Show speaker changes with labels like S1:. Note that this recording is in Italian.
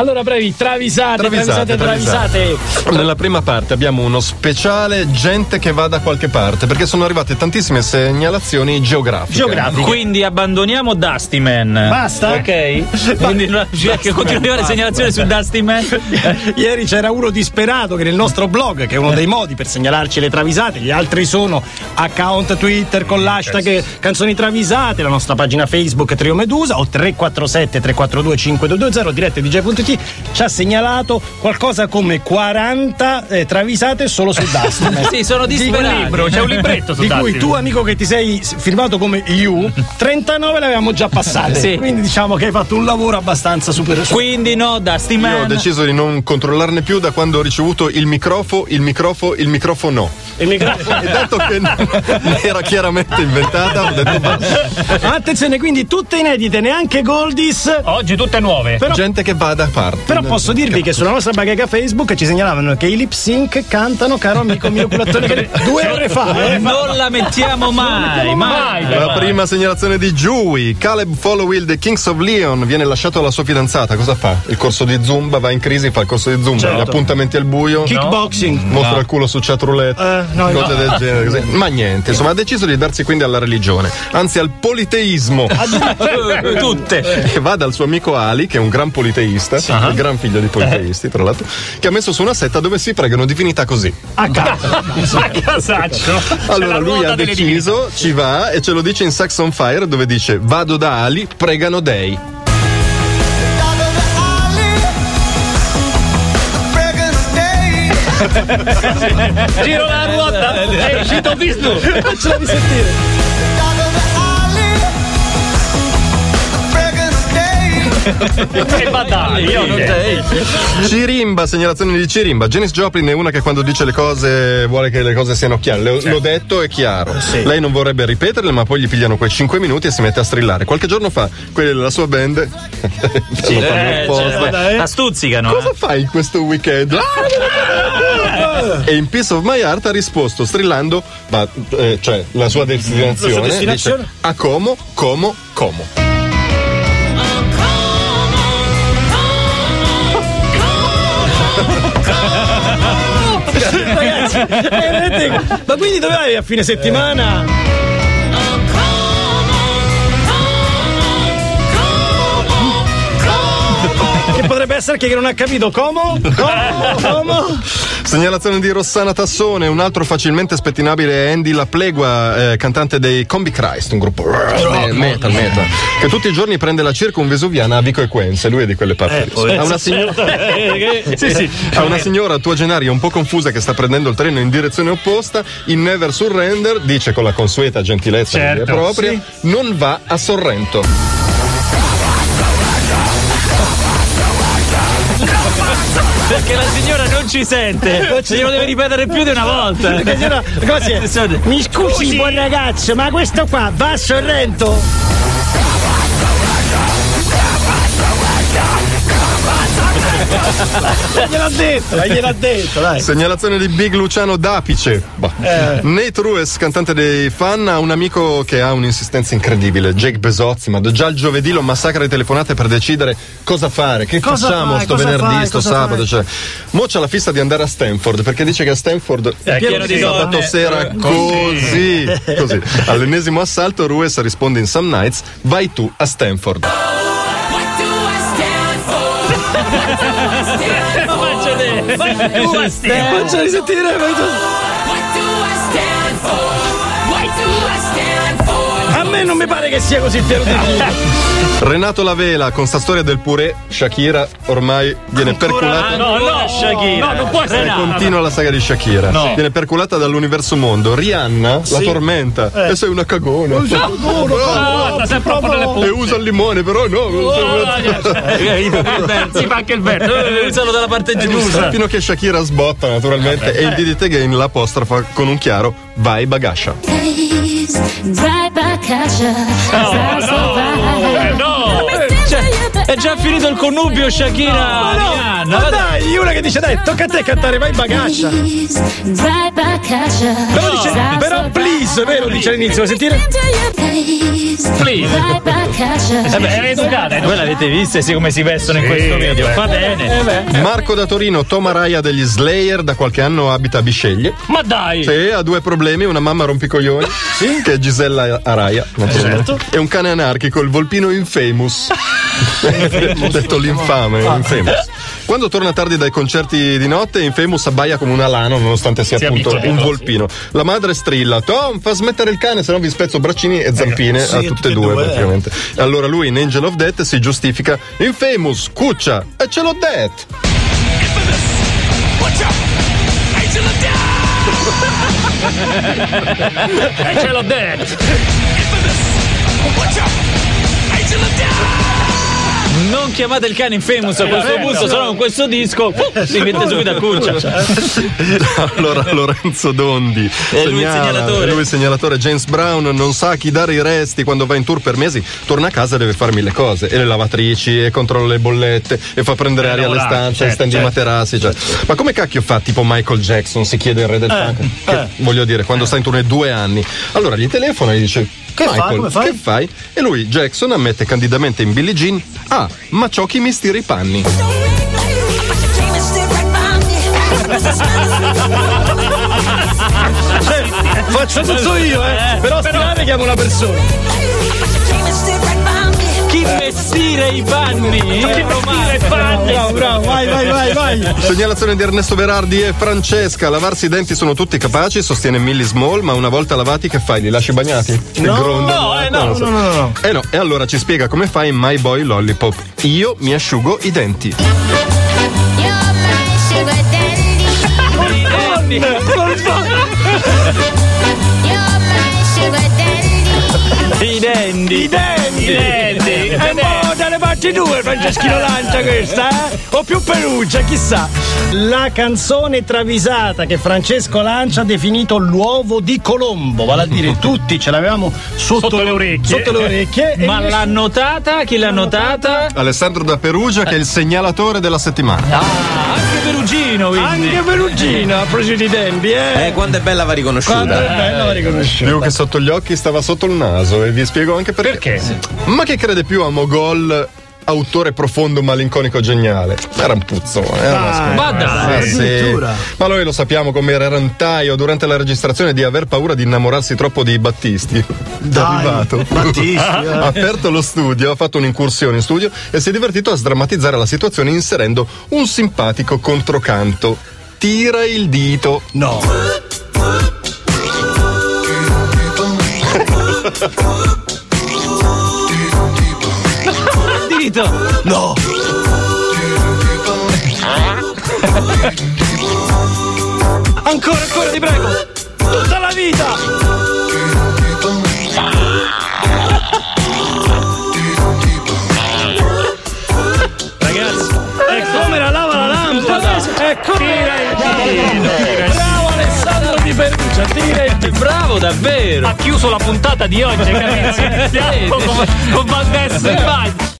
S1: Allora, brevi, travisate, travisate, travisate, travisate.
S2: Nella prima parte abbiamo uno speciale gente che va da qualche parte, perché sono arrivate tantissime segnalazioni geografiche.
S1: Geografiche.
S3: Quindi abbandoniamo Dusty Man.
S1: Basta?
S3: Ok. Quindi cioè, che continua a arrivare segnalazioni su Dusty Man.
S1: Ieri c'era uno disperato che nel nostro blog, che è uno dei modi per segnalarci le travisate, gli altri sono account Twitter con l'hashtag canzoni travisate, la nostra pagina Facebook Trio Medusa o 347 342 5220 dirette DJ.it ci ha segnalato qualcosa come 40 eh, travisate solo su Dustin.
S3: sì, sono disperati.
S4: un libro, c'è un libretto su
S1: Di cui
S4: Dustin.
S1: tu, amico che ti sei firmato come You, 39 le avevamo già passate.
S3: Sì.
S1: Quindi diciamo che hai fatto un lavoro abbastanza super.
S3: Quindi no, Dusty
S2: Io ho
S3: Man.
S2: deciso di non controllarne più da quando ho ricevuto il microfono, il microfono, il microfono.
S1: Il microfono.
S2: E dato che non era chiaramente inventata, ho detto basta.
S1: Attenzione, quindi tutte inedite, neanche Goldis.
S4: Oggi tutte nuove.
S1: Però,
S2: Gente che va da parte.
S1: però posso dirvi che sulla nostra bacheca Facebook ci segnalavano che i lip sync cantano, caro amico mio culattone, che due ore fa. Eh,
S3: Non la mettiamo mai, mai.
S4: Mai.
S2: La prima segnalazione di Dewey, Caleb Followill The Kings of Leon viene lasciato alla sua fidanzata, cosa fa? Il corso di Zumba, va in crisi, fa il corso di Zumba,
S1: Certo.
S2: gli appuntamenti al buio,
S1: Kickboxing.
S2: mostra il culo su chat roulette,
S1: Eh, no,
S2: cose
S1: no.
S2: del genere, così. ma niente, insomma ha deciso di darsi quindi alla religione, anzi al politeismo.
S3: Tutte.
S2: E va dal suo amico Ali, che è un gran politeista, il gran figlio di politeisti, tra l'altro, che ha messo su una setta dove si pregano divinità così.
S1: A caso.
S4: A casaccio.
S2: Allora lui ha deciso, ci va e ce lo dice in Sax on Fire dove dice vado da Ali, pregano dei.
S4: Giro la ruota. È uscito Vishnu.
S1: Faccela risentire.
S4: E va dai, io non te.
S2: Cirimba, segnalazione di Cirimba. Janis Joplin è una che quando dice le cose vuole che le cose siano chiare. L'ho detto, è chiaro. Lei non vorrebbe ripeterle, ma poi gli pigliano quei 5 minuti e si mette a strillare. Qualche giorno fa, quelli della sua band lo fanno
S3: Eh,
S2: apposta.
S3: cioè, la stuzzicano.
S2: Cosa
S3: eh.
S2: fai in questo weekend? e in Piece of My Heart ha risposto strillando, ma, eh, cioè la sua destinazione,
S1: La sua destinazione?
S2: dice, a Como, Como, Como.
S1: Ragazzi, ma quindi dove vai a fine settimana? Essere che non ha capito come?
S2: Segnalazione di Rossana Tassone, un altro facilmente spettinabile è Andy La Plegua, eh, cantante dei Combi Christ, un gruppo eh, metal, metal, che tutti i giorni prende la circa un vesuviana a Vico Equense, lui è di quelle parti. lì. Ha una, signora,
S4: Sì, sì.
S2: ha una signora tua genaria un po' confusa che sta prendendo il treno in direzione opposta, in Never Surrender, dice con la consueta gentilezza
S4: Certo,
S2: propria, non va a Sorrento.
S3: Perché la signora non ci sente. Se glielo deve ripetere più di una volta.
S1: Che signora-? Mi scusi, buon ragazzo, ma questo qua va a Sorrento? Gliel'ha detto, dai, gliel'ha detto, dai.
S2: Segnalazione di Big Luciano Dapice. Bah.
S1: Eh.
S2: Nate Rues, cantante dei fan, ha un amico che ha un'insistenza incredibile, Jake Bezozzi, ma già il giovedì lo massacra di telefonate per decidere cosa fare, che
S1: Cosa
S2: facciamo
S1: fai,
S2: sto
S1: cosa
S2: venerdì,
S1: fai,
S2: sto sabato.
S1: fai?
S2: Cioè. Mo c'ha la fissa di andare a Stanford perché dice che a Stanford
S3: È pieno di
S2: sabato
S3: donne.
S2: sera così, così. All'ennesimo assalto Rues risponde in Some Nights, vai tu a Stanford.
S3: Faccia te.
S1: Faccia risentire, vai tu. A me non mi pare che sia così pieno di
S2: Renato Lavela con sta storia del purè, Shakira ormai viene perculata.
S4: No, no,
S3: Shakira.
S4: No, non può essere.
S2: E continua la saga di Shakira.
S4: No.
S2: Viene perculata dall'universo mondo. Rihanna la tormenta. E sei una cagona.
S4: Ah, sta sempre un po' nelle
S2: E usa il limone, però no.
S4: Si fa anche il verde.
S3: Usalo dalla parte giusta.
S2: Fino a che Shakira sbotta, naturalmente. E in DDT Game l'apostrofa con un chiaro vai bagascia.
S5: Right ya. Sounds so right.
S4: No.
S3: Cioè, è già finito il connubio Shakira.
S1: Ma no, una che dice dai, tocca a te cantare, vai
S5: at ya.
S1: Però dice, però please, vero, dice all'inizio, vuoi sentire?
S5: Please.
S4: Eh beh, è educata. è
S3: Voi l'avete vista sì, come si vestono in questo video? Va bene.
S2: Marco da Torino, Tom Araya degli Slayer, da qualche anno abita a Bisceglie.
S4: Ma dai!
S2: Sì, ha due problemi, una mamma rompicoglioni, che è Gisella Araya, naturalmente, e un cane anarchico, il volpino Infamous. Detto l'infame, Infamous. Quando torna tardi dai concerti di notte, Infamous abbaia come un alano, nonostante sia appunto
S4: piccolo,
S2: un
S4: sì.
S2: volpino. La madre strilla: Tom, fa smettere il cane, se no vi spezzo braccini e zampine a tutte e due, praticamente. E allora lui in Angel of Death si giustifica: Infamous, cuccia, e ce l'ho detto.
S4: Eh, ce l'ho detto!
S3: Non chiamate il cane infamous a questo punto, se no con questo disco uh, si mette subito a cuccia.
S2: allora Lorenzo Dondi
S3: È lui il segnalatore.
S2: è lui il segnalatore. James Brown non sa a chi dare i resti. Quando va in tour per mesi torna a casa e deve fare mille cose. E le lavatrici e controlla le bollette e fa prendere aria alle stanze e
S4: certo,
S2: stendi i
S4: certo.
S2: materassi cioè. ma come cacchio fa tipo Michael Jackson si chiede il re
S3: Eh,
S2: del funk Che, voglio dire quando sta in tournée due anni. Allora gli telefona e gli dice
S1: Che?
S2: Michael,
S1: Come fai?
S2: che fai? E lui, Jackson, ammette candidamente in Billie Jean: Ah, ma ciò chi mi stira i panni.
S1: Faccio tutto io, eh. Però stirare chiamo una persona.
S3: Chi vestire i panni? Che
S1: Bravo, bravo, vai, vai, vai, vai.
S2: Segnalazione di Ernesto Verardi e Francesca. Lavarsi i denti sono tutti capaci, sostiene Millie Small, ma una volta lavati che fai? Li lasci bagnati?
S1: No,
S2: Gronda.
S1: no, eh, no, no, no, no, no.
S2: Eh no, e allora ci spiega come fai in My Boy Lollipop. Io mi asciugo i denti.
S3: I denti.
S1: I denti.
S4: I denti.
S1: E 22 Franceschino Lancia questa, eh? O più Perugia, chissà. La canzone travisata che Francesco Lancia ha definito l'uovo di Colombo, vale a dire tutti ce l'avevamo sotto,
S4: sotto le orecchie.
S1: Sotto le orecchie
S3: Ma l'ha notata? Chi l'ha notata?
S2: Alessandro da Perugia che è il eh. segnalatore della settimana.
S3: Ah, anche Perugino, quindi.
S1: Anche Perugino, eh. a proposito i tempi, eh.
S6: Eh, quando è bella va riconosciuta.
S1: Quando è eh. bella va riconosciuta.
S2: Più che sotto gli occhi stava sotto il naso e vi spiego anche perché.
S4: Perché?
S2: Ma che crede più a Mogol autore profondo, malinconico, geniale? Era un puzzone, era una scommessa.
S3: Ma dai.
S2: Ah, sì.
S1: addirittura.
S2: Ma noi lo sappiamo come era rantaio durante la registrazione di aver paura di innamorarsi troppo di Battisti. D'arrivato.
S1: Battisti, eh.
S2: ha aperto lo studio, ha fatto un'incursione in studio e si è divertito a sdrammatizzare la situazione inserendo un simpatico controcanto. Tira il dito.
S1: No.
S3: Dito.
S1: No. Ancora, ancora, ti prego. Tutta la vita.
S4: Ragazzi,
S1: E come la lava la lampada. E come Bravo Alessandro di Perugia, tira il dito.
S3: Bravo, davvero.
S4: ha chiuso la puntata di oggi, ragazzi. Con, con Valdez in bagno.